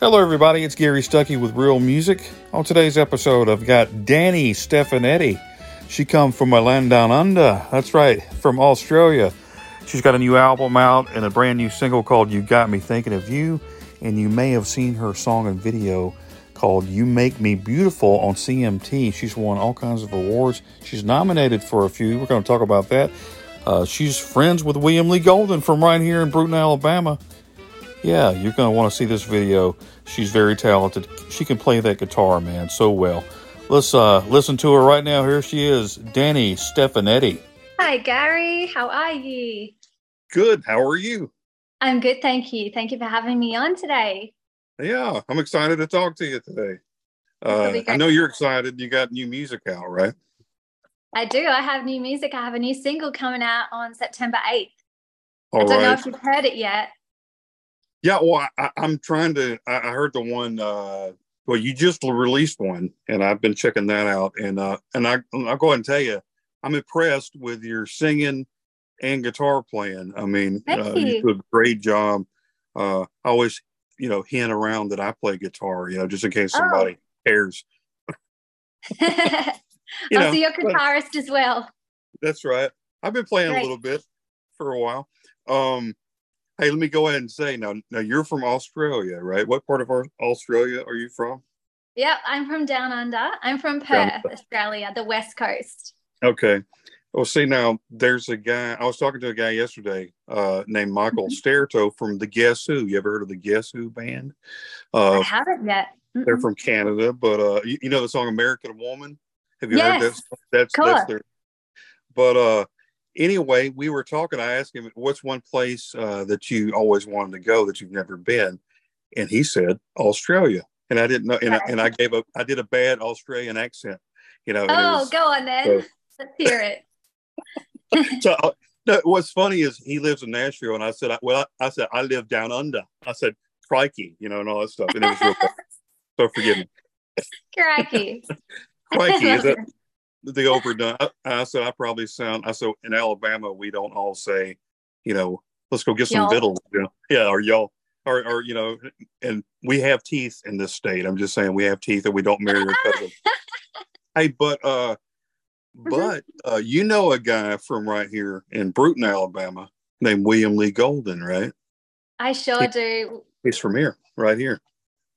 Hello, everybody. It's Gary Stuckey with Real Music. On today's episode, I've got Danni Stefanetti. She come from a land down under. That's right, from Australia. She's got a new album out and a brand new single called "You Got Me Thinking of You." And you may have seen her song and video called "You Make Me Beautiful" on CMT. She's won all kinds of awards. She's nominated for a few. We're going to talk about that. Uh, she's friends with William Lee Golden from right here in Brewton, Alabama. Yeah, you're going to want to see this video. She's very talented. She can play that guitar, man, so well. Let's uh, listen to her right now. Here she is, Danni Stefanetti. Hi, Gary. How are you? Good. How are you? I'm good, thank you. Thank you for having me on today. Yeah, I'm excited to talk to you today. Uh, I know you're excited. You got new music out, right? I do. I have new music. I have a new single coming out on September 8th. All I don't right. know if you've heard it yet. Yeah, well, I, am trying to. I, heard the one. Uh, well, you just released one, and I've been checking that out. And uh, and I, I'll go ahead and tell you, I'm impressed with your singing and guitar playing. I mean, uh, you. you. do a great job. Uh, I always, you know, hint around that I play guitar, you know, just in case oh. somebody oh. cares. you I'll know, see your guitarist as well. That's right. I've been playing right. a little bit for a while. Um, Hey, let me go ahead and say now. Now you're from Australia, right? What part of Australia are you from? Yep, I'm from down under. I'm from Perth, Australia, the west coast. Okay. Well, see now, there's a guy. I was talking to a guy yesterday uh, named Michael mm from the Guess Who. You ever heard of the Guess Who band? Uh, I haven't yet. Mm-mm. They're from Canada, but uh, you, you, know the song "American Woman." Have you yes. heard that? That's that's their. But uh, anyway, we were talking. I asked him, "What's one place uh, that you always wanted to go that you've never been?" And he said Australia. And I didn't know. And, I, and I gave a, I did a bad Australian accent. You know. Oh, was, go on then. So, Let's hear it. so uh, no, what's funny is he lives in Nashville, and I said, I, "Well, I, I said I live down under." I said, "Crikey," you know, and all that stuff. And it was real. so forgive me. Crikey. Crikey. Is that, the overdone. I, I, said I probably sound. I said in Alabama we don't all say, you know, let's go get some y'all. victuals. You know? Yeah, or y'all, or or you know, and we have teeth in this state. I'm just saying we have teeth and we don't marry our cousins. hey, but uh, but uh, you know a guy from right here in Brewton, Alabama, named William Lee Golden, right? I sure he, do. He's from here, right here.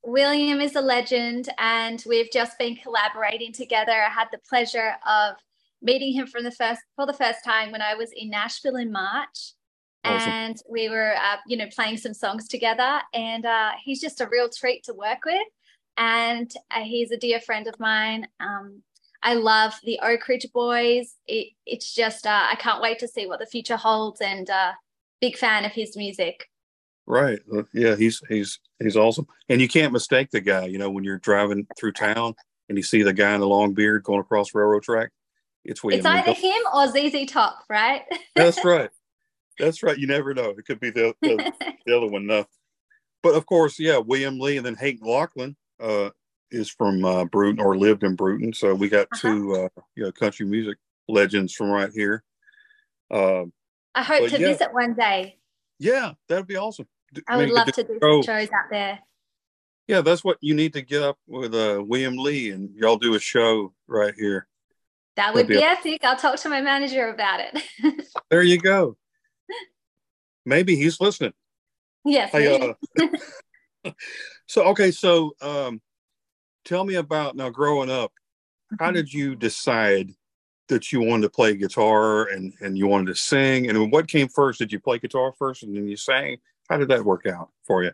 William is a legend, and we've just been collaborating together. I had the pleasure of meeting him from the first for the first time when I was in Nashville in March, awesome. and we were, uh, you know, playing some songs together. And uh, he's just a real treat to work with, and uh, he's a dear friend of mine. Um, I love the Oak Ridge Boys. It, it's just uh, I can't wait to see what the future holds, and uh, big fan of his music. Right. Uh, yeah, he's he's he's awesome, and you can't mistake the guy. You know, when you're driving through town and you see the guy in the long beard going across railroad track, it's William. It's either him or ZZ Top, right? That's right. That's right. You never know. It could be the the, the other one. Uh, but of course, yeah, William Lee, and then Hank Locklin uh, is from uh, Brewton or lived in Brewton. So we got uh-huh. two uh, you know country music legends from right here. Uh, I hope to yeah. visit one day. Yeah, that'd be awesome. I would love to do some shows out there. Yeah, that's what you need to get up with uh, William Lee and y'all do a show right here. That would be, be epic. I'll talk to my manager about it. there you go. Maybe he's listening. Yes. Uh, so okay, so um, tell me about now growing up. How mm-hmm. did you decide that you wanted to play guitar and and you wanted to sing and what came first did you play guitar first and then you sang how did that work out for you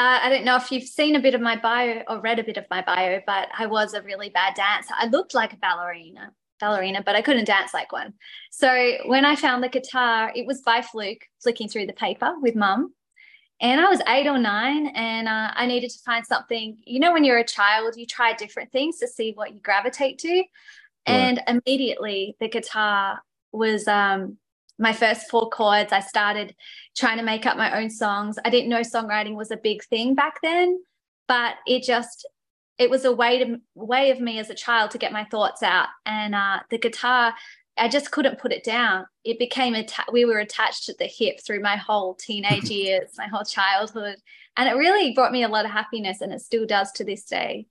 uh, I don't know if you've seen a bit of my bio or read a bit of my bio, but I was a really bad dancer. I looked like a ballerina, ballerina, but I couldn't dance like one. So when I found the guitar, it was by fluke, flicking through the paper with mum. And I was eight or nine, and uh, I needed to find something. You know, when you're a child, you try different things to see what you gravitate to. And immediately the guitar was um, my first four chords. I started trying to make up my own songs. I didn't know songwriting was a big thing back then, but it just it was a way to way of me as a child to get my thoughts out. And uh, the guitar, I just couldn't put it down. It became a we were attached at the hip through my whole teenage years, my whole childhood. And it really brought me a lot of happiness and it still does to this day.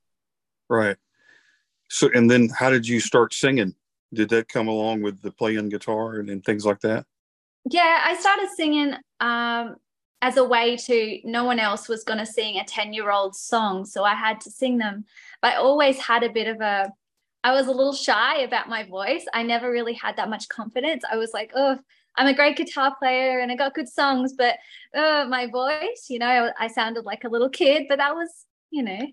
Right. So, and then how did you start singing? Did that come along with the playing guitar and, and things like that? Yeah, I started singing um, as a way to, no one else was going to sing a 10 year old song. So I had to sing them. But I always had a bit of a, I was a little shy about my voice. I never really had that much confidence. I was like, oh, I'm a great guitar player and I got good songs, but uh, my voice, you know, I sounded like a little kid, but that was, you know,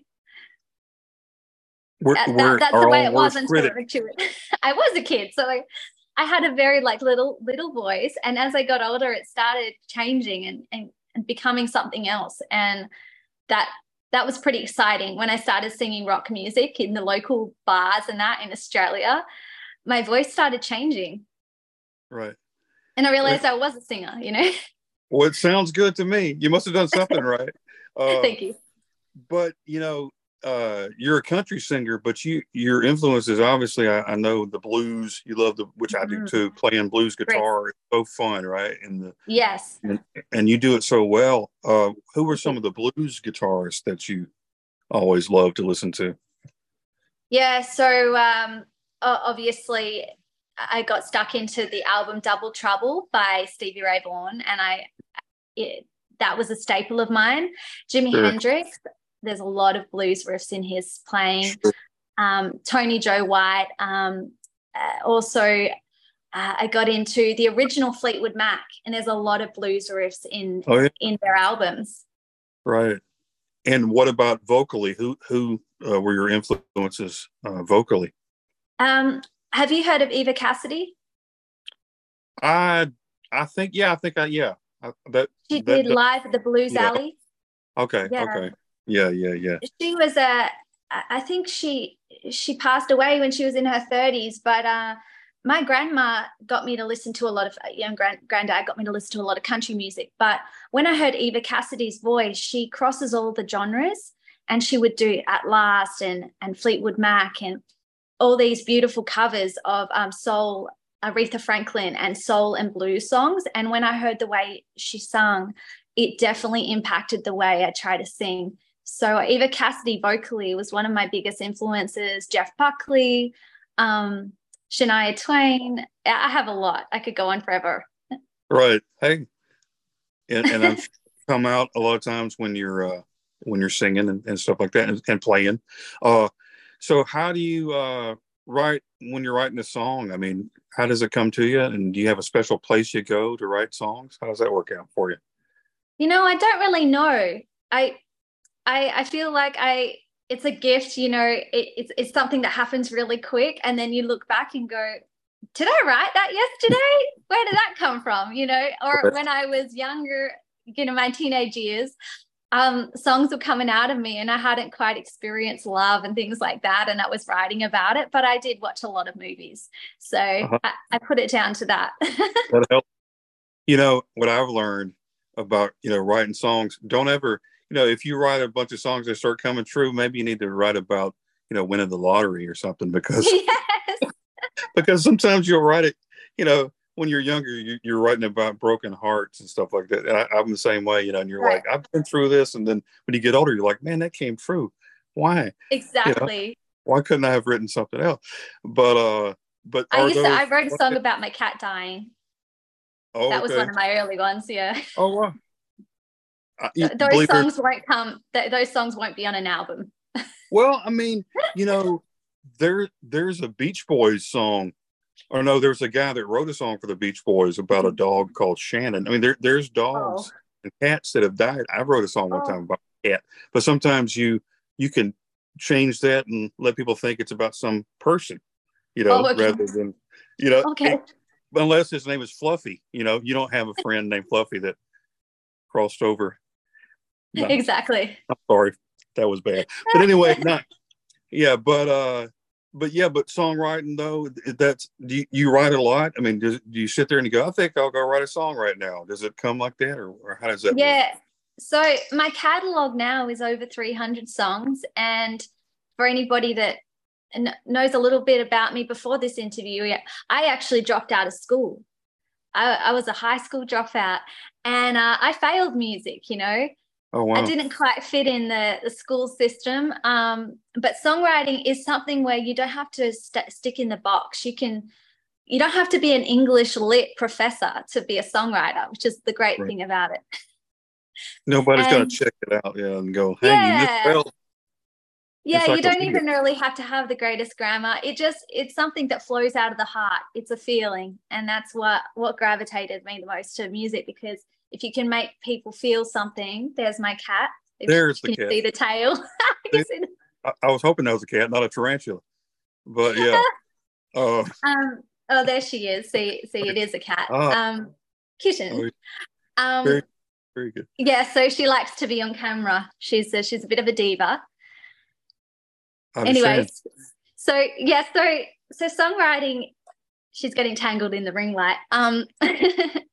we're, that, we're that's the way it was until I was a kid. So like, I had a very like little little voice, and as I got older, it started changing and, and, and becoming something else, and that that was pretty exciting when I started singing rock music in the local bars and that in Australia. My voice started changing. Right. And I realized I was a singer, you know? Well, it sounds good to me. You must have done something right. Uh, Thank you. But, you know, uh, you're a country singer, but you your influences obviously I, I know the blues. You love the which I do mm-hmm. too. Playing blues guitar is so fun, right? And the yes, and, and you do it so well. Uh, who were some of the blues guitarists that you always love to listen to? Yeah, so um, obviously I got stuck into the album Double Trouble by Stevie Ray Vaughan, and I it, that was a staple of mine. Jimi sure. Hendrix, there's a lot of blues riffs in his playing. Um, Tony Joe White. Um, uh, also, uh, I got into the original Fleetwood Mac, and there's a lot of blues riffs in oh, yeah. in their albums. Right. And what about vocally? Who who uh, were your influences uh, vocally? Um, have you heard of Eva Cassidy? I I think yeah, I think I yeah. I, that she that, did live at the Blues yeah. Alley. Okay. Yeah. Okay. Yeah, yeah, yeah. She was a. I think she she passed away when she was in her thirties, but uh, my grandma got me to listen to a lot of young grand, granddad got me to listen to a lot of country music. But when I heard Eva Cassidy's voice, she crosses all the genres, and she would do At Last and and Fleetwood Mac and all these beautiful covers of um, soul Aretha Franklin and soul and blues songs. And when I heard the way she sung, it definitely impacted the way I try to sing. So Eva Cassidy vocally was one of my biggest influences. Jeff Buckley, um, Shania Twain. I have a lot. I could go on forever. Right. Hey, and, and I've come out a lot of times when you're uh, when you're singing and, and stuff like that and, and playing. Uh, so how do you uh, write when you're writing a song? I mean, how does it come to you? And do you have a special place you go to write songs? How does that work out for you? You know, I don't really know. I I I feel like I it's a gift, you know, it, it's it's something that happens really quick and then you look back and go, did I write that yesterday? Where did that come from? You know, or when I was younger, you know, my teenage years, um, songs were coming out of me and I hadn't quite experienced love and things like that. And I was writing about it, but I did watch a lot of movies. So uh-huh. I, I, put it down to that. You know, what I've learned about, you know, writing songs, don't ever, you know, if you write a bunch of songs that start coming true, maybe you need to write about, you know, winning the lottery or something because yes. because sometimes you'll write it, you know, when you're younger, you, are writing about broken hearts and stuff like that. And I, am the same way, you know, and you're right. like, I've been through this. And then when you get older, you're like, man, that came true. Why? Exactly. You know, why couldn't I have written something else? But, uh, but I used those, to, I wrote a song about my cat dying. Oh, that okay. was one of my early ones. Yeah. Oh, wow those songs won't come. Th- those songs won't be on an album. well, I mean, you know, there there's a Beach Boys song, or no, there's a guy that wrote a song for the Beach Boys about a dog called Shannon. I mean, there there's dogs oh. and cats that have died. I wrote a song one oh. time about a cat, but sometimes you you can change that and let people think it's about some person, you know, oh, okay. rather than you know. Okay. It, unless his name is Fluffy, you know, you don't have a friend named Fluffy that crossed over no. Exactly. I'm sorry. That was bad. But anyway, not yeah, but uh but yeah, but songwriting though, that's do you, you write a lot? I mean, do, do you sit there and you go, I think I'll go write a song right now? Does it come like that or, or how does that Yeah. Work? So my catalog now is over 300 songs and for anybody that knows a little bit about me before this interview, I actually dropped out of school. I, I was a high school dropout and uh, I failed music, you know. Oh wow! I didn't quite fit in the, the school system, um, but songwriting is something where you don't have to st- stick in the box. You can, you don't have to be an English lit professor to be a songwriter, which is the great right. thing about it. Nobody's gonna check it out, yeah, and go, "Hey, yeah. you well." Yeah, you don't even really have to have the greatest grammar. It just it's something that flows out of the heart. It's a feeling, and that's what what gravitated me the most to music because if you can make people feel something, there's my cat. If there's the cat. See the tail. I, I, was hoping that was a cat, not a tarantula. But yeah. uh, um. Oh, there she is. See, see, it is a cat. Uh, um, kitten. Oh, um. Very, very good. Yeah. So she likes to be on camera. She's a, she's a bit of a diva. Anyways, so yeah, so so songwriting. She's getting tangled in the ring light. Um.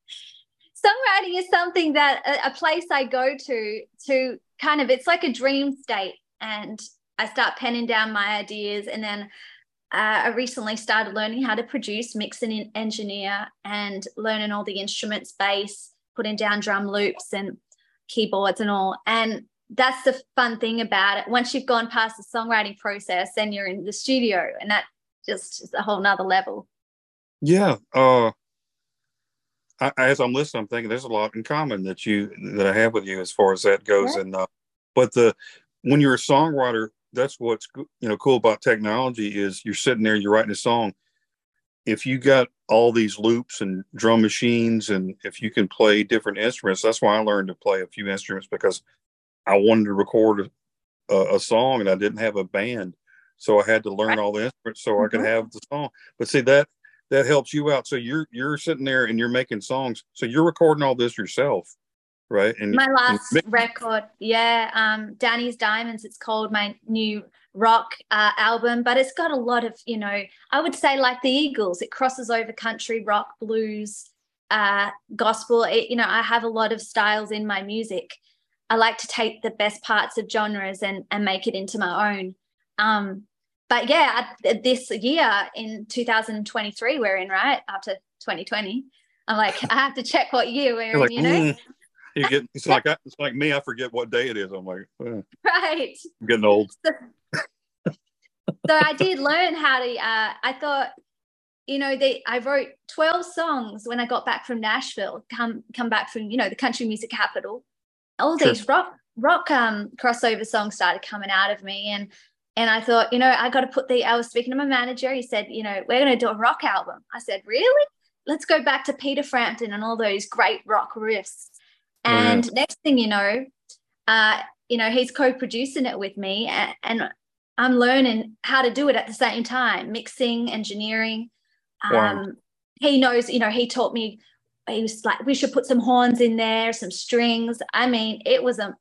songwriting is something that a, a, place I go to to kind of it's like a dream state, and I start penning down my ideas, and then uh, I recently started learning how to produce, mix, and engineer, and learning all the instruments, bass, putting down drum loops and keyboards and all, and that's the fun thing about it. Once you've gone past the songwriting process, then you're in the studio, and that just is a whole nother level. Yeah, uh, I, as I'm listening, I'm thinking there's a lot in common that you that I have with you as far as that goes. Yeah. And uh, but the when you're a songwriter, that's what's you know cool about technology is you're sitting there, you're writing a song. If you got all these loops and drum machines, and if you can play different instruments, that's why I learned to play a few instruments because I wanted to record a, a song and I didn't have a band, so I had to learn all the instruments so mm-hmm. I could mm-hmm. have the song. But see that that helps you out. So you're you're sitting there and you're making songs. So you're recording all this yourself, right? And my last and- record, yeah, um, Danni's Diamonds. It's called my new rock uh, album, but it's got a lot of you know. I would say like the Eagles. It crosses over country, rock, blues, uh, gospel. It, you know, I have a lot of styles in my music. I like to take the best parts of genres and and make it into my own. Um, but yeah, this year in 2023, we're in right after 2020. I'm like, I have to check what year we're like, in, you know. Mm. You get it's like it's like me. I forget what day it is. I'm like, right. I'm getting old. So, so I did learn how to. Uh, I thought, you know, they. I wrote 12 songs when I got back from Nashville. Come come back from you know the country music capital. All sure. these rock rock um crossover songs started coming out of me and and I thought, you know, I got to put the, I was speaking to my manager. He said, you know, we're going to do a rock album. I said, really? Let's go back to Peter Frampton and all those great rock riffs. And next thing you know, uh, you know, he's co-producing it with me and, and, I'm learning how to do it at the same time, mixing, engineering. Wow. Um, he knows, you know, he taught me, he was like, we should put some horns in there, some strings. I mean, it was a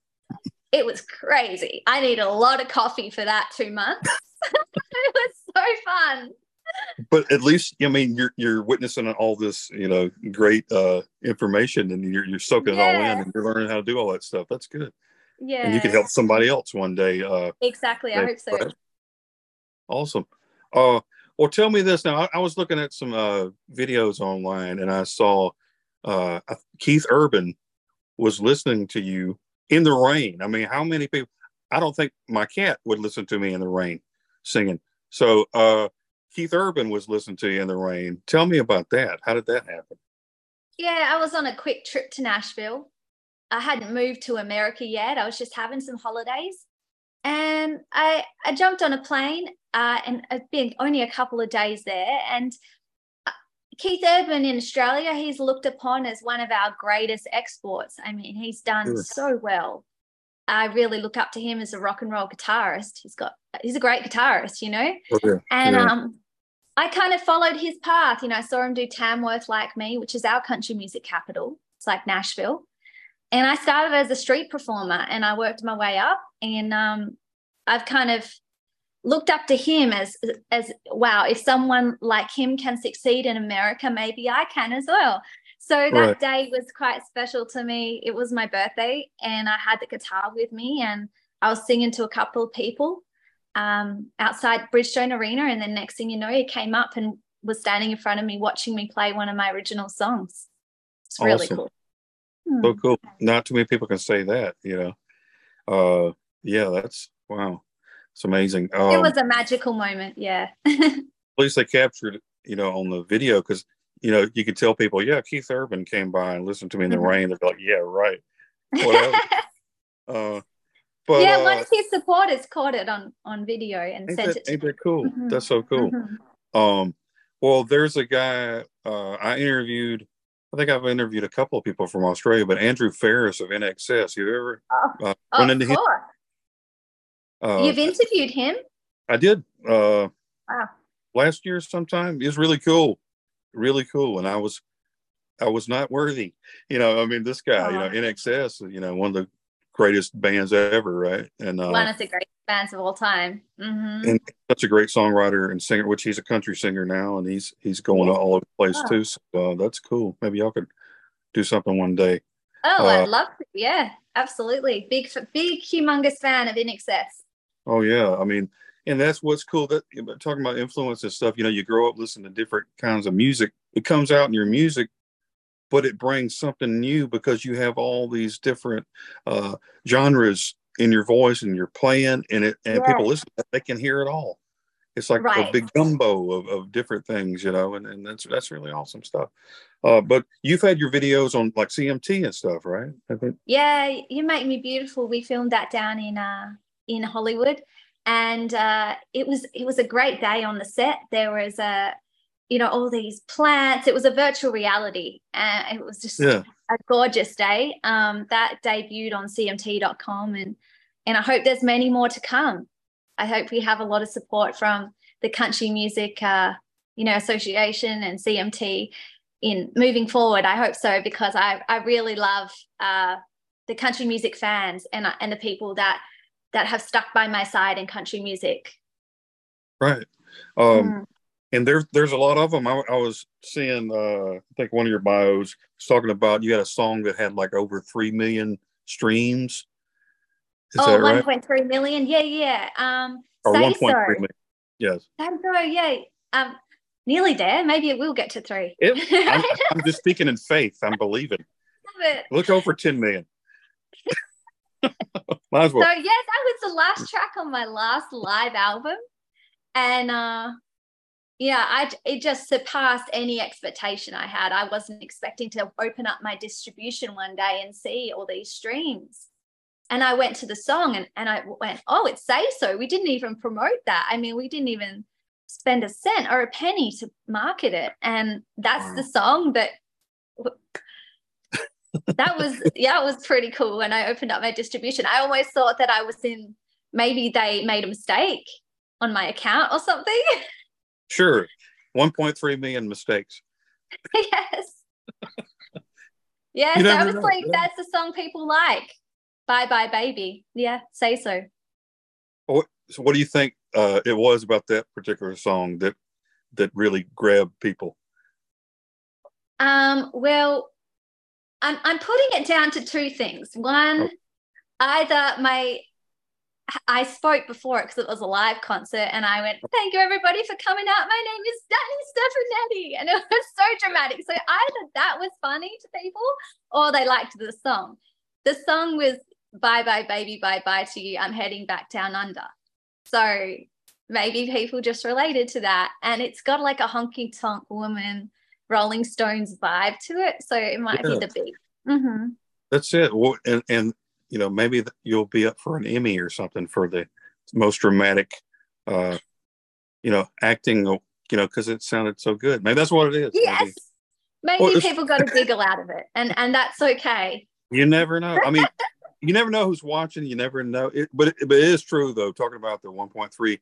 it was crazy. I needed a lot of coffee for that two months. it was so fun. But at least I mean you're you're witnessing all this, you know, great uh information and you're you're soaking yeah. it all in and you're learning how to do all that stuff. That's good. Yeah. And you can help somebody else one day. Uh exactly. I hope so. Right? Awesome. Uh well tell me this now. I, I was looking at some uh videos online and I saw uh Keith Urban was listening to you in the rain. I mean, how many people? I don't think my cat would listen to me in the rain singing. So uh, Keith Urban was listening to you in the rain. Tell me about that. How did that happen? Yeah, I was on a quick trip to Nashville. I hadn't moved to America yet. I was just having some holidays, and I I jumped on a plane. Uh, and I've been only a couple of days there, and Keith Urban in Australia, he's looked upon as one of our greatest exports. I mean, he's done so well. I really look up to him as a rock and roll guitarist. He's got he's a great guitarist, you know. Okay. And yeah. um I kind of followed his path. You know, I saw him do Tamworth Like Me, which is our country music capital. It's like Nashville. And I started as a street performer and I worked my way up and um I've kind of looked up to him as as wow if someone like him can succeed in america maybe i can as well. So that right. day was quite special to me. It was my birthday and i had the guitar with me and i was singing to a couple of people um, outside bridgestone arena. And then next thing you know he came up and was standing in front of me watching me play one of my original songs. It's really awesome. cool. So cool. Not too many people can say that you know? Uh, yeah, that's wow, it's amazing. Um, it was a magical moment. Yeah. at least they captured, you know, on the video because you know you could tell people, yeah, Keith Urban came by and listened to me in the mm-hmm. rain. They're like, yeah, right. Whatever. uh, but, yeah, uh, one of his supporters caught it on on video and sent that, it. To ain't that cool? Mm-hmm. That's so cool. Mm-hmm. Um, well, there's a guy uh, I interviewed. I think I've interviewed a couple of people from Australia, but Andrew Farriss of INXS. You ever oh, uh, run into him? Uh, You've interviewed him? I did. Uh, wow. Last year, sometime. Was really cool, really cool, and I was, I was not worthy. You know, I mean, this guy, you know, INXS, you know, one of the greatest bands ever, right? And uh, one of the great bands of all time. Mm-hmm. And such a great songwriter and singer, which he's a country singer now, and he's he's going yeah. all over the place oh. too. So uh, that's cool. Maybe y'all could do something one day. Oh, uh, I'd love to. Yeah, absolutely. Big, big, humongous fan of INXS. Oh yeah, I mean, and that's what's cool. That talking about influence and stuff. You know, you grow up listening to different kinds of music. It comes out in your music but it brings something new because you have all these different uh, genres in your voice and you're playing and it and people listen they can hear it all it's like right. a big gumbo of, of different things you know and, and that's that's really awesome stuff uh, but you've had your videos on like cmt and stuff right yeah you make me beautiful we filmed that down in uh in hollywood. And uh it was it was a great day on the set. There was a you know all these plants. It was a virtual reality and it was just yeah. a gorgeous day. Um, that debuted on cmt.com and and i hope there's many more to come. I hope we have a lot of support from the country music uh, you know association and cmt in moving forward. I hope so because i i really love uh, the country music fans and and the people that that have stuck by my side in country music right um, mm and there's there's a lot of them. I, I was seeing, uh, I think one of your bios was talking about you had a song that had like over three million streams. Is oh, one point three million. Yeah, yeah. Um, or one point three million. Yes. So yeah. Um, nearly there. Maybe it will get to three. It, I'm, I'm, just speaking in faith. I'm believing. Look over ten million. Well. So yes, that was the last track on my last live album, and uh, yeah, I it just surpassed any expectation I had. I wasn't expecting to open up my distribution one day and see all these streams. And I went to the song and, and I went, oh, it's say so. We didn't even promote that. I mean, we didn't even spend a cent or a penny to market it. And that's wow. the song that that was yeah, it was pretty cool when I opened up my distribution. I almost thought that I was in maybe they made a mistake on my account or something. Sure. 1.3 million mistakes. yes. yes, you I was know. like, that's the song people like. Bye bye baby. Yeah, say so. What, so what do you think uh, it was about that particular song that that really grabbed people? Um, well, I'm I'm putting it down to two things. One, oh. either my I spoke before it because it was a live concert, and I went, "Thank you, everybody, for coming out. My name is Danni Stefanetti," and it was so dramatic. So either that was funny to people, or they liked the song. The song was "Bye Bye Baby, Bye Bye to You." I'm heading back down under. So maybe people just related to that, and it's got like a honky tonk woman, Rolling Stones vibe to it. So it might yeah. be the beat. Mm-hmm. That's it. Well, and and you know, maybe you'll be up for an Emmy or something for the most dramatic, uh, you know, acting, you know, because it sounded so good. Maybe that's what it is. Yes. Maybe, maybe people got a giggle out of it, and and that's okay. You never know. I mean, you never know who's watching. You never know. It, but it, but it is true though. Talking about the 1.3,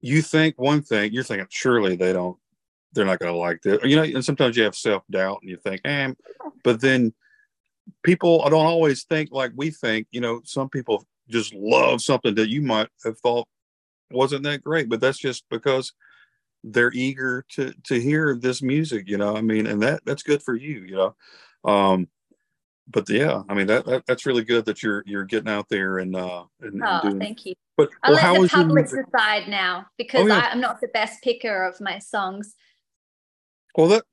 you think one thing, you're thinking surely they don't, they're not going to like this. You know, and sometimes you have self doubt, and you think, eh, but then people I don't always think like we think. You know, some people just love something that you might have thought wasn't that great, but that's just because they're eager to to hear this music. You know, I mean, and that that's good for you. You know, um, but yeah, I mean that, that, that's really good that you're you're getting out there and uh and, oh, and doing, thank you. But I'll well, let the public decide now because oh, yeah. I, I'm not the best picker of my songs. Well, that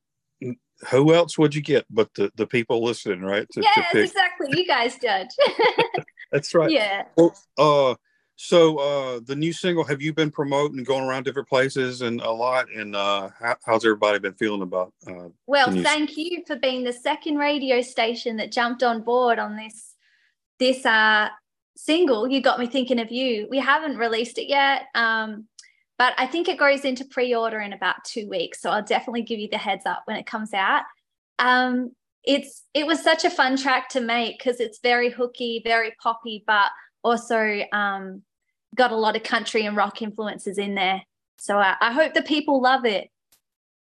who else would you get but the, the people listening, right? To, yes, to exactly. You guys judge. That's right. Yeah. Well, uh, so uh, the new single, have you been promoting and going around different places and a lot? And uh, how, how's everybody been feeling about? Uh, well, thank you for being the second radio station that jumped on board on this this uh, single. You got me thinking of you. We haven't released it yet, um, but I think it goes into pre-order in about two weeks. So I'll definitely give you the heads up when it comes out. Um, it's it was such a fun track to make because it's very hooky, very poppy, but also um, got a lot of country and rock influences in there. So I, I hope the people love it.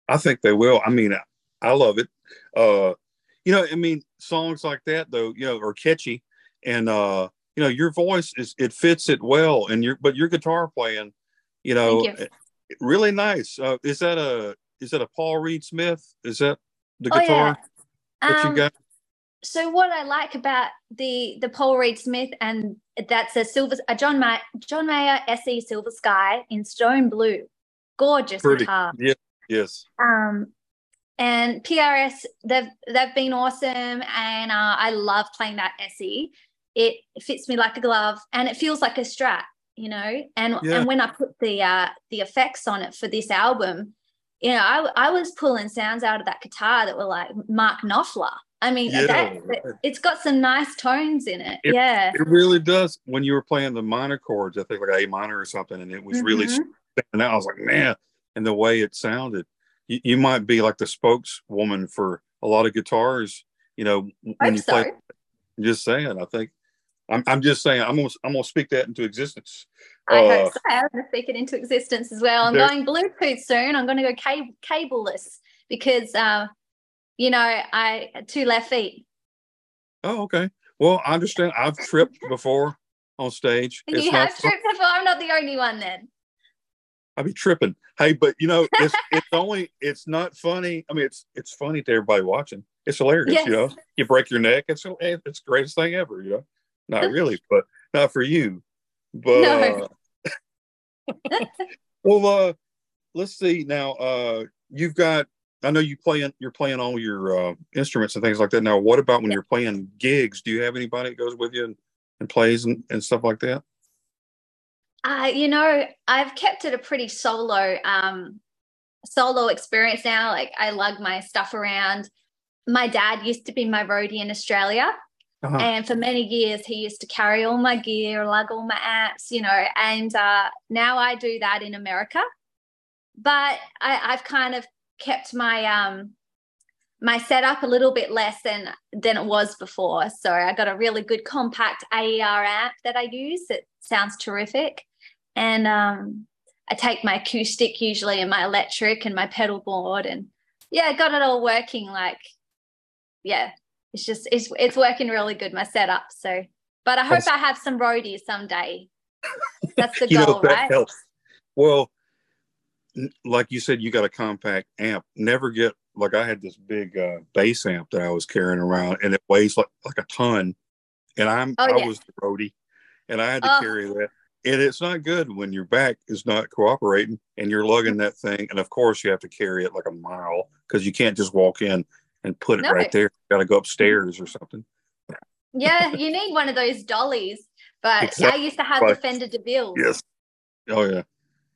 I think they will. I mean, I love it. Uh, you know, I mean, songs like that though, you know, are catchy, and uh, you know, your voice is it fits it well, and your but your guitar playing, you know, you. Eh, really nice. Uh, is that a is that a Paul Reed Smith? Is that the oh, guitar yeah. that um, you got? so what I like about the the Paul Reed Smith and that's a silver a John May, John Mayer SE Silver Sky in stone blue, gorgeous Pretty. guitar. Yeah, yes. Um, and PRS they've they've been awesome, and uh, I love playing that SE. It fits me like a glove, and it feels like a Strat, you know. And yeah. and when I put the uh, the effects on it for this album, you know, I I was pulling sounds out of that guitar that were like Mark Knopfler I mean, yeah. that, it's got some nice tones in it. it. Yeah, it really does. When you were playing the minor chords, I think like A minor or something, and it was mm-hmm. really out. I was like, man, and the way it sounded, you, you, might be like the spokeswoman for a lot of guitars. You know, when you so. play. Just saying, I think. I'm, I'm just saying, I'm gonna, I'm gonna speak that into existence. I uh, hope so. I'm gonna speak it into existence as well. I'm there, going Bluetooth soon. I'm gonna go cable, cableless because uh, you know, I two left feet. Oh, okay. Well, I understand. I've tripped before on stage. It's you have tripped before. I'm not the only one then. I'd be tripping. Hey, but you know, it's it's only it's not funny. I mean, it's it's funny to everybody watching. It's hilarious. Yes. You know, you break your neck. It's it's the greatest thing ever. You know, not really, but not for you. But no. uh, well, uh, let's see now. Uh, you've got I know you playing. you're playing all your uh, instruments and things like that. Now, what about when you're playing gigs? Do you have anybody that goes with you and, and plays and, and stuff like that? Uh, you know, I've kept it a pretty solo um, solo experience now. Like I lug my stuff around. My dad used to be my roadie in Australia. Uh-huh. And for many years, he used to carry all my gear, lug all my amps, you know, and uh, now I do that in America. But I, I've kind of kept my um my setup a little bit less than than it was before. So I got a really good compact AER amp that I use. It sounds terrific, and um, I take my acoustic usually and my electric and my pedal board, and yeah, got it all working. Like, yeah, it's just it's it's working really good my setup. So, but I hope I have some roadies someday. That's the goal, know, right? Helps. Well, like you said, you got a compact amp. Never get like I had this big uh, bass amp that I was carrying around, and it weighs like like a ton. And I'm oh, I was the roadie, and I had to oh. carry that. And it's not good when your back is not cooperating and you're lugging that thing. And of course, you have to carry it like a mile because you can't just walk in and put it no. right there. Got to go upstairs or something. Yeah, you need one of those dollies. But exactly. I used to have right. the Fender DeVille. Yes. Oh yeah.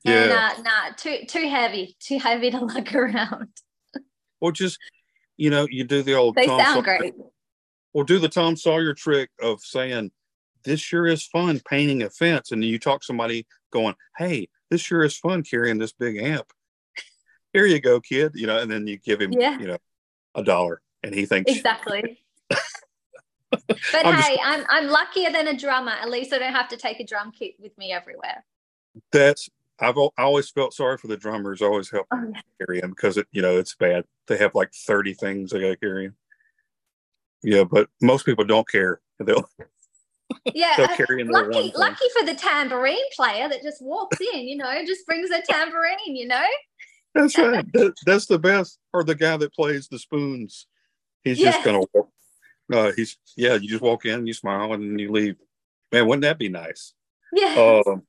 Yeah. And uh, nah, too too heavy, too heavy to lug around. or just you know, you do the old. They Tom sound Sawyer, great. Well, do the Tom Sawyer trick of saying, "This sure is fun painting a fence," and you talk somebody going, "Hey, this sure is fun carrying this big amp." Here you go, kid. You know, and then you give him, yeah. you know, a dollar, and he thinks exactly. but I'm hey, just, I'm I'm luckier than a drummer. At least I don't have to take a drum kit with me everywhere. That's I've I always felt sorry for the drummers. Always help oh, yeah. carry them because it you know it's bad. They have like thirty things they got to carry. Yeah, but most people don't care. They'll yeah, they'll uh, carry lucky lucky for the tambourine player that just walks in. You know, just brings a tambourine. You know. That's right. that, that's the best. Or the guy that plays the spoons. He's yeah. just gonna walk. Uh, he's yeah. You just walk in, you smile, and you leave. Man, wouldn't that be nice? Yeah. Um,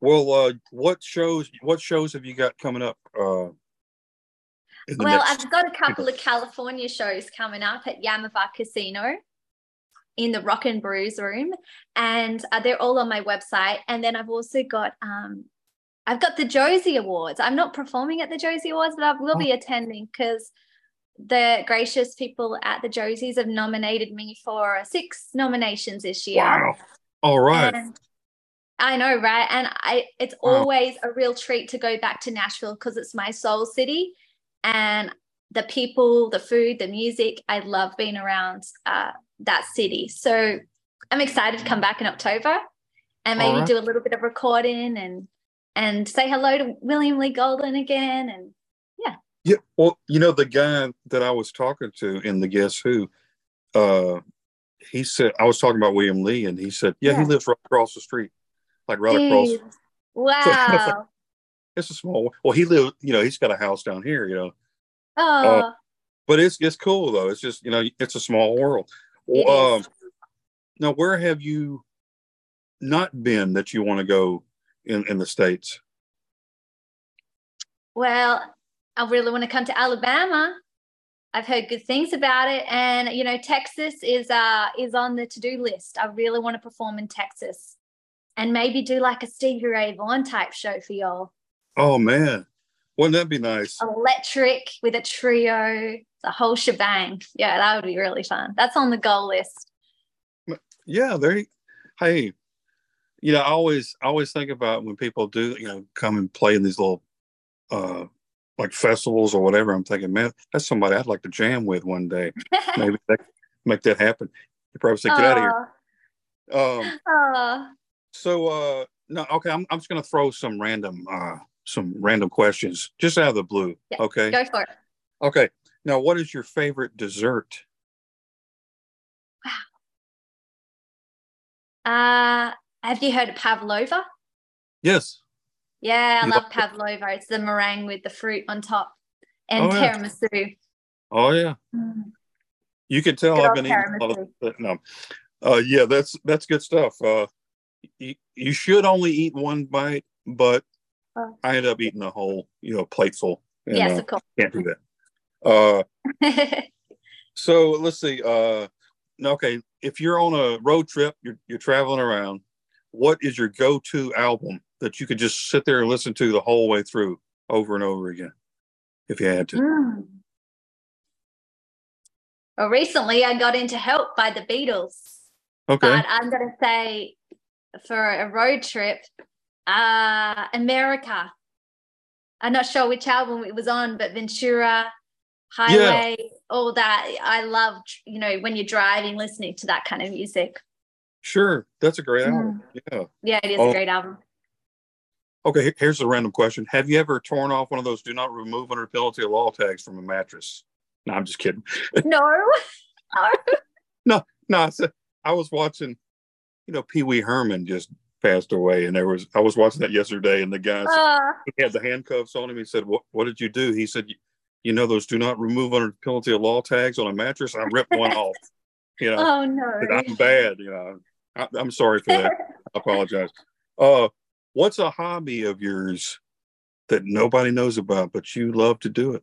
well, uh, what shows? What shows have you got coming up? Uh, well, I've got a couple of California shows coming up at Yamava Casino. in the Rock and Brews room, and uh, they're all on my website. And then I've also got um, I've got the Josie Awards. I'm not performing at the Josie Awards, but I will be oh. attending because the gracious people at the Josies have nominated me for six nominations this year. Wow. All right. And I know, right? And I it's wow. always a real treat to go back to Nashville because it's my soul city. And the people, the food, the music, I love being around uh, that city. So I'm excited to come back in October and maybe right. do a little bit of recording and and say hello to William Lee Golden again and yeah. Yeah, well, you know the guy that I was talking to in the Guess Who, uh, he said I was talking about William Lee, and he said, "Yeah, yeah. he lives right across the street, like right Jeez. across." Wow, so, it's a small. Well, he lives. You know, he's got a house down here. You know. Oh. Uh, but it's it's cool though. It's just you know it's a small world. Um, now, where have you not been that you want to go in in the states? Well, I really want to come to Alabama. I've heard good things about it, and you know, Texas is uh is on the to do list. I really want to perform in Texas, and maybe do like a Stevie Ray Vaughan type show for y'all. Oh man, wouldn't that be nice? Electric with a trio, the whole shebang. Yeah, that would be really fun. That's on the goal list. Yeah, there. Hey, you know, I always I always think about when people do, you know, come and play in these little uh like festivals or whatever. I'm thinking, man, that's somebody I'd like to jam with one day. Maybe that, make that happen. You probably say, get out of here. Um, Aww. so uh no, okay, I'm I'm just gonna throw some random uh some random questions just out of the blue. Yeah, okay. Go for it. Okay. Now, what is your favorite dessert? Wow. Uh, have you heard of pavlova? Yes. Yeah, I you love pavlova. It's the meringue with the fruit on top and oh, tiramisu. Yeah. Oh yeah. Mm. You can tell good I've been eating a lot of but no. Uh, yeah, that's that's good stuff. Uh, you, you should only eat one bite, but oh. I end up eating a whole, you know, plateful. And, yes, uh, of course. Can't do that. Uh, so let's see. Uh, okay, if you're on a road trip, you're you're traveling around. What is your go-to album that you could just sit there and listen to the whole way through, over and over again, if you had to? Mm. Well, recently I got into "Help" by the Beatles. Okay. But I'm gonna say for a road trip, uh, America. I'm not sure which album it was on, but Ventura, highway, yeah. all that. I love, you know, when you're driving, listening to that kind of music. Sure, that's a great album. Yeah, yeah, it is oh. a great album. Okay, here's a random question: Have you ever torn off one of those "Do not remove under penalty of law" tags from a mattress? No, I'm just kidding. No, no, no. I, I was watching, you know, Pee Wee Herman just passed away, and there was I was watching that yesterday, and the guy uh, he had the handcuffs on him. He said, "What? What did you do?" He said, you know those do not remove under penalty of law tags on a mattress. I ripped one off. You know, oh no, I'm bad. You know, I, am sorry for that. I apologize. Uh, what's a hobby of yours that nobody knows about, but you love to do it?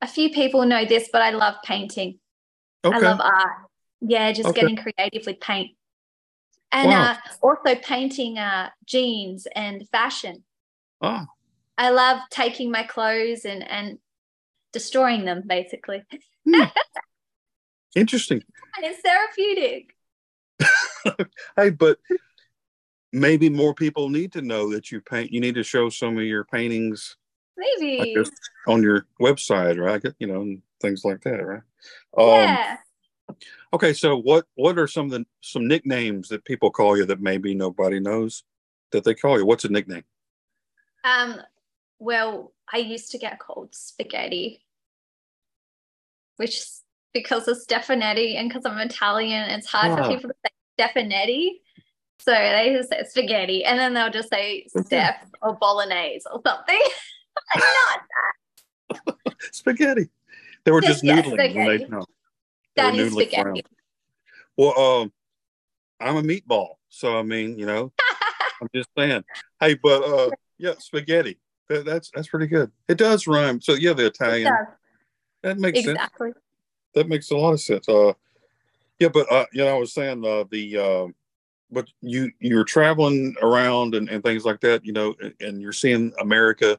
A few people know this, but I love painting. Okay. I love art. Yeah, just okay. getting creative with paint. And wow. uh, also painting uh, jeans and fashion. Oh, I love taking my clothes and and destroying them basically. Hmm. Interesting. and it's therapeutic. hey, but maybe more people need to know that you paint. You need to show some of your paintings. Maybe on your website, right? You know, and things like that, right? Um, yeah. Okay, so what what are some of the some nicknames that people call you that maybe nobody knows that they call you? What's a nickname? Um, well, I used to get called spaghetti, which because of Stefanetti and because I'm Italian, it's hard oh. for people to say Stefanetti. So they just say spaghetti, and then they'll just say Steph or bolognese or something. Not that. spaghetti. They were just, just noodling yeah, when they no. That is spaghetti. Around. Well, um, I'm a meatball, so I mean, you know, I'm just saying. Hey, but uh, yeah, spaghetti. That, that's that's pretty good. It does rhyme. So yeah, the Italian. That makes exactly. sense. That makes a lot of sense. Uh, Yeah, but uh, you know, I was saying uh, the uh, but you you're traveling around and, and things like that, you know, and, and you're seeing America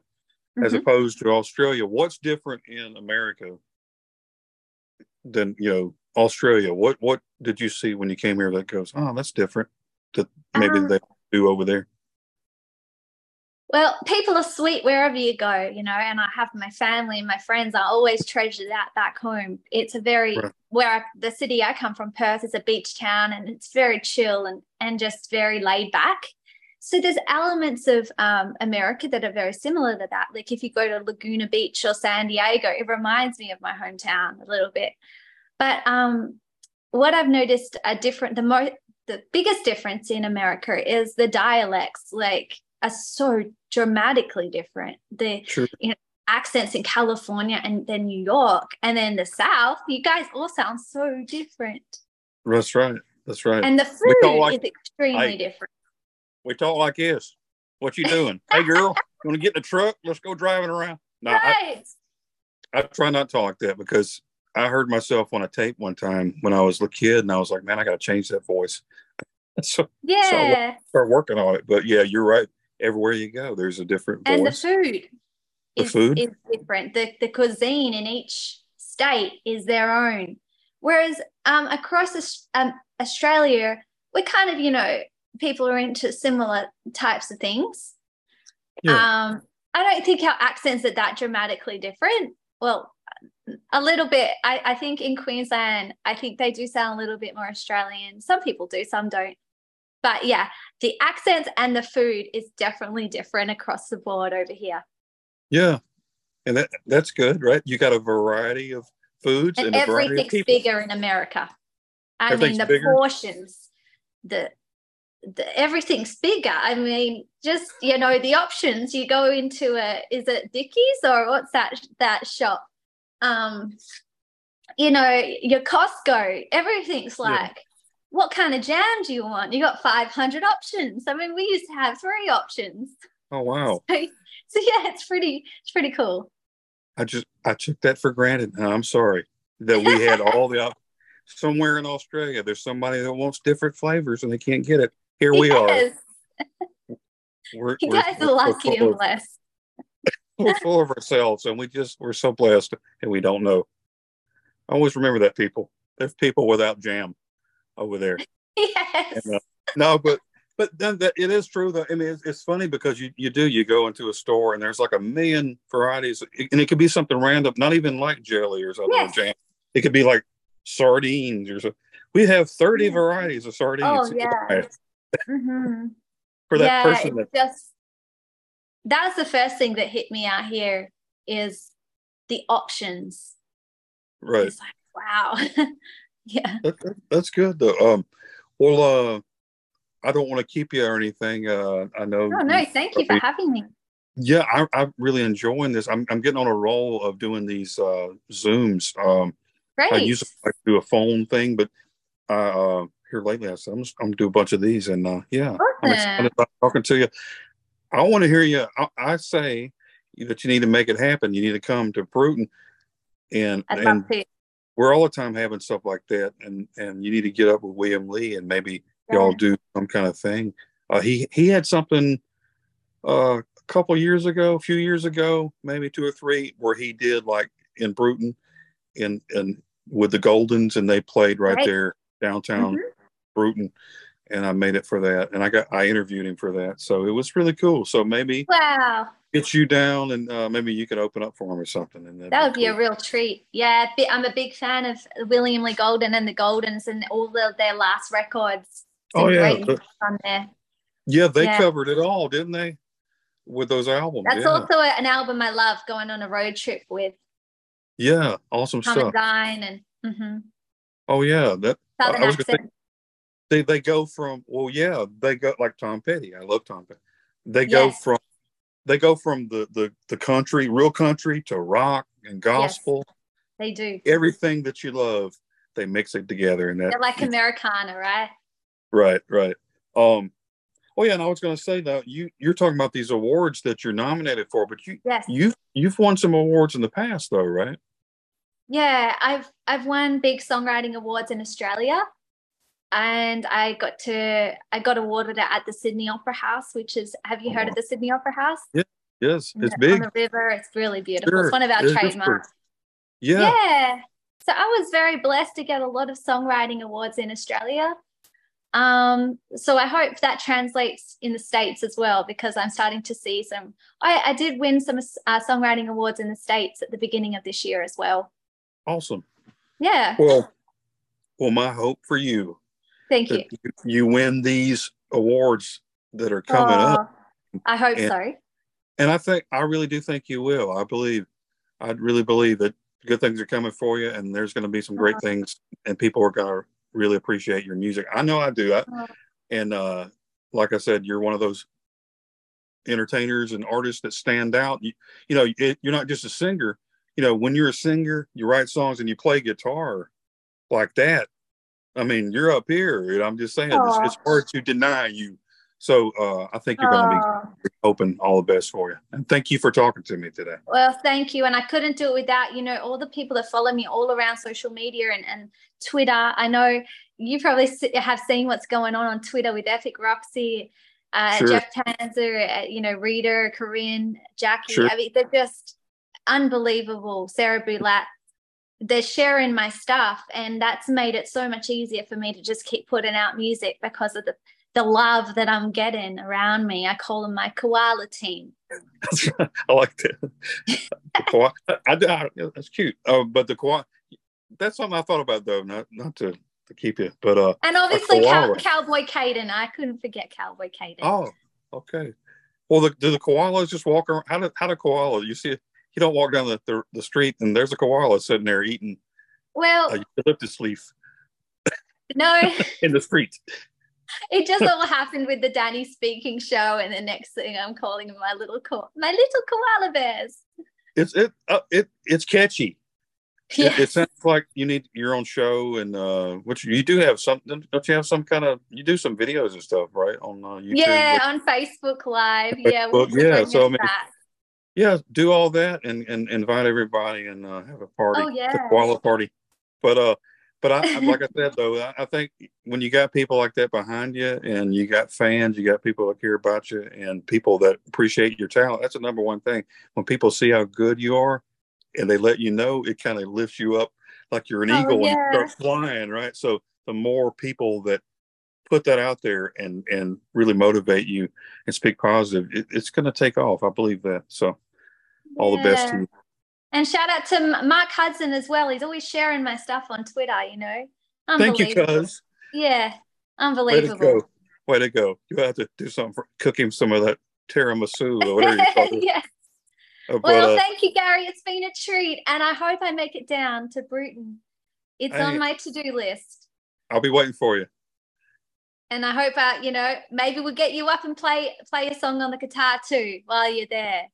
as Mhm. opposed to Australia. What's different in America than you know Australia? What what did you see when you came here that goes, oh, that's different that maybe Um, they do over there? Well, people are sweet wherever you go, you know, and I have my family and my friends. I always treasure that back home. It's a very Right. where I, the city I come from, Perth, is a beach town, and it's very chill and and just very laid back. So there's elements of um, America that are very similar to that. Like if you go to Laguna Beach or San Diego, it reminds me of my hometown a little bit. But um, what I've noticed a different, the most, the biggest difference in America is the dialects. Like are so dramatically different. The Sure. accents in California and then New York and then the South, you guys all sound so different. That's right. That's right. And the food like- is extremely I- different. we talk like this. What you doing? hey girl, you want to get in the truck? Let's go driving around. No, I, Right. I try not to talk that because I heard myself on a tape one time when I was a kid, and I was like, man, I got to change that voice. so yeah. so start working on it. But yeah, you're right. Everywhere you go, there's a different and the food The is, food? is different. The, the cuisine in each state is their own. Whereas um, across um, Australia, we're kind of, you know, people are into similar types of things. Yeah. Um, I don't think our accents are that dramatically different. Well, a little bit. I, I think in Queensland, I think they do sound a little bit more Australian. Some people do, some don't. But yeah, the accents and the food is definitely different across the board over here. yeah, and that that's good, right? You got a variety of foods and, and everything's bigger in America. I mean, the bigger? portions, the, the everything's bigger. I mean, just you know, the options. You go into a is it Dickies or what's that that shop? Um, you know, your Costco. Everything's like, what kind of jam do you want? You got five hundred options. I mean, we used to have three options. Oh wow, So, so yeah, it's pretty, it's pretty cool. I just I took that for granted. I'm sorry that we had all the op- somewhere in Australia. There's somebody that wants different flavors and they can't get it. Here we are. We're, you guys we're- are lucky and of- blessed. we're full of ourselves and we just we're so blessed and we don't know I always remember that people there's people without jam over there Yes. And, uh, no but but then that it is true though i mean it's, it's funny because you you do you go into a store and there's like a million varieties and it could be something random not even like jelly or something Yes. or jam it could be like sardines or so we have 30 Yeah. varieties of sardines Oh yeah. hmm for that yeah, person that just that's the first thing that hit me out here is the options. right It's like wow. yeah. That, that- that's good though. Um, well, uh, I don't want to keep you or anything. Uh, I know. Oh no, thank you for having me. Yeah, I, I'm really enjoying this. I'm, I'm getting on a roll of doing these uh, zooms. Um, Great. I usually like to do a phone thing, but uh, uh, here lately I said I'm just, I'm gonna do a bunch of these, and uh, yeah, I'm excited about talking to you. I want to hear you. I, I say that you need to make it happen. You need to come to Brewton, and I'd and to. We're all the time having stuff like that, and and you need to get up with William Lee and maybe y'all do some kind of thing. Uh, he he had something uh, a couple years ago, a few years ago, maybe two or three, where he did like in Brewton, in and with the Goldens, and they played right, Right. there downtown Mhm. Brewton, and I made it for that, and I got I interviewed him for that, so it was really cool. So maybe Wow. Get you down, and uh, maybe you could open up for him or something, and That would be cool. a real treat. Yeah, I'm a big fan of William Lee Golden and the Goldens and all the, their last records. Oh, yeah. on there. Yeah, they Yeah. covered it all, didn't they? With those albums. That's yeah. also an album I love going on a road trip with yeah, awesome stuff. and Dine and mhm. Oh yeah, that Southern I was gonna say- accent. they they go from well, yeah, they go like Tom Petty. I love Tom Petty. They go Yes. from they go from the the the country, real country, to rock and gospel. They do. Everything that you love, they mix it together, and that They're like Americana, right? right, right. Um, oh yeah, and I was going to say though, you you're talking about these awards that you're nominated for, but you Yes. you've you've won some awards in the past though, right? Yeah, I've I've won big songwriting awards in Australia, and I got to I got awarded it at the Sydney Opera House, which is have you heard of the Sydney Opera House? Yeah, yes, it's on big. the river. It's really beautiful. Sure, It's one of our trademarks. Yeah, Yeah. So I was very blessed to get a lot of songwriting awards in Australia. Um, so I hope that translates in the States as well, because I'm starting to see some. I, I did win some uh, songwriting awards in the States at the beginning of this year as well. awesome. Yeah. Well, well, my hope for you Thank you. you, you win these awards that are coming up, I hope And- so. and I think I really do think you will. I believe, I really believe that good things are coming for you, and there's going to be some great things, and people are going to really appreciate your music. I know I do. I, and uh, like I said, you're one of those entertainers and artists that stand out. You, you know, it, you're not just a singer. You know, when you're a singer, you write songs and you play guitar like that. I mean, you're up here. And I'm just saying, it's, it's hard to deny you. So uh, I think you're going to be hoping all the best for you. And thank you for talking to me today. well, thank you. And I couldn't do it without, you know, all the people that follow me all around social media and, and Twitter. I know you probably have seen what's going on on Twitter with Epic Roxy, uh, Sure. Jeff Tanzer, uh, you know, Reader, Corinne, Jackie. Sure. I mean, they're just unbelievable. Sarah Boulat. They're sharing my stuff, and that's made it so much easier for me to just keep putting out music because of the the love that I'm getting around me. I call them my koala team. I like that. Koala- I, I, that's cute. Uh, but the koala, that's something I thought about though, not not to, to keep you, but uh, And obviously, Cow-. Cowboy Caden. I couldn't forget Cowboy Caden. oh, okay. Well, the, do the koalas just walk around? How do how do koalas? You see, you don't walk down the, the, the street and there's a koala sitting there eating Well, a eucalyptus leaf no, in the street. it just all happened with the Danni speaking show, and the next thing I'm calling my little ko- my little koala bears. It's it uh, it it's catchy. Yeah. It, it sounds like you need your own show, and uh, which you do have something. Don't you have some kind of? You do some videos and stuff, right? On uh, YouTube. yeah, on Facebook Live. Yeah, Facebook, we'll yeah, so, I mean, back. Yeah. Do all that and and invite everybody and uh, have a party. Oh, yeah. the koala party. But uh, but I like I said though, I, I think when you got people like that behind you, and you got fans, you got people that care about you, and people that appreciate your talent. That's the number one thing. When people see how good you are, and they let you know, it kind of lifts you up like you're an Oh, eagle yeah. and you start flying, right? So the more people that put that out there and and really motivate you and speak positive, it, it's going to take off. I believe that. So all the best to you. And shout out to Mark Hudson as well. He's always sharing my stuff on Twitter. You know, Thank you, cuz. Yeah, unbelievable. Way to go. Way to go. You have to do something for cook him some of that tiramisu or whatever you call it. yeah. Uh, But, Well, uh, thank you, Gary. It's been a treat, and I hope I make it down to Brewton. It's Hey. on my to-do list, I'll be waiting for you. and I hope, uh, you know, maybe we'll get you up and play play a song on the guitar too while you're there.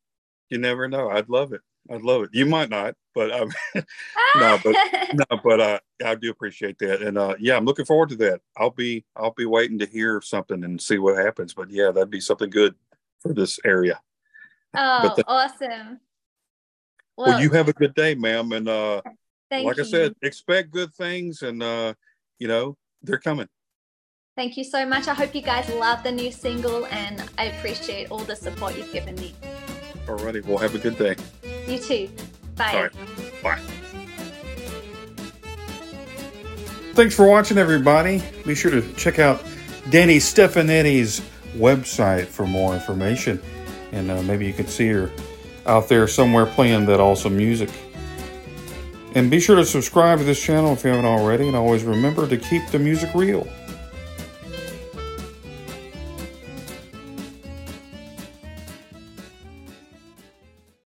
You never know. I'd love it. I'd love it. You might not, but um, No, but- no, but uh, I do appreciate that, and uh, yeah, I'm looking forward to that. I'll be I'll be waiting to hear something and see what happens. But yeah, that'd be something good for this area. oh, the- awesome. Well, Well, you have a good day, ma'am, and uh, thank like you. I said, expect good things, and uh, you know they're coming. Thank you so much. I hope you guys love the new single, and I appreciate all the support you've given me. Alrighty, well, have a good day. You too. Bye. All right. Bye. Thanks for watching, everybody. Be sure to check out Danni Stefanetti's website for more information. And uh, maybe you can see her out there somewhere playing that awesome music. And be sure to subscribe to this channel if you haven't already. And always remember to keep the music real.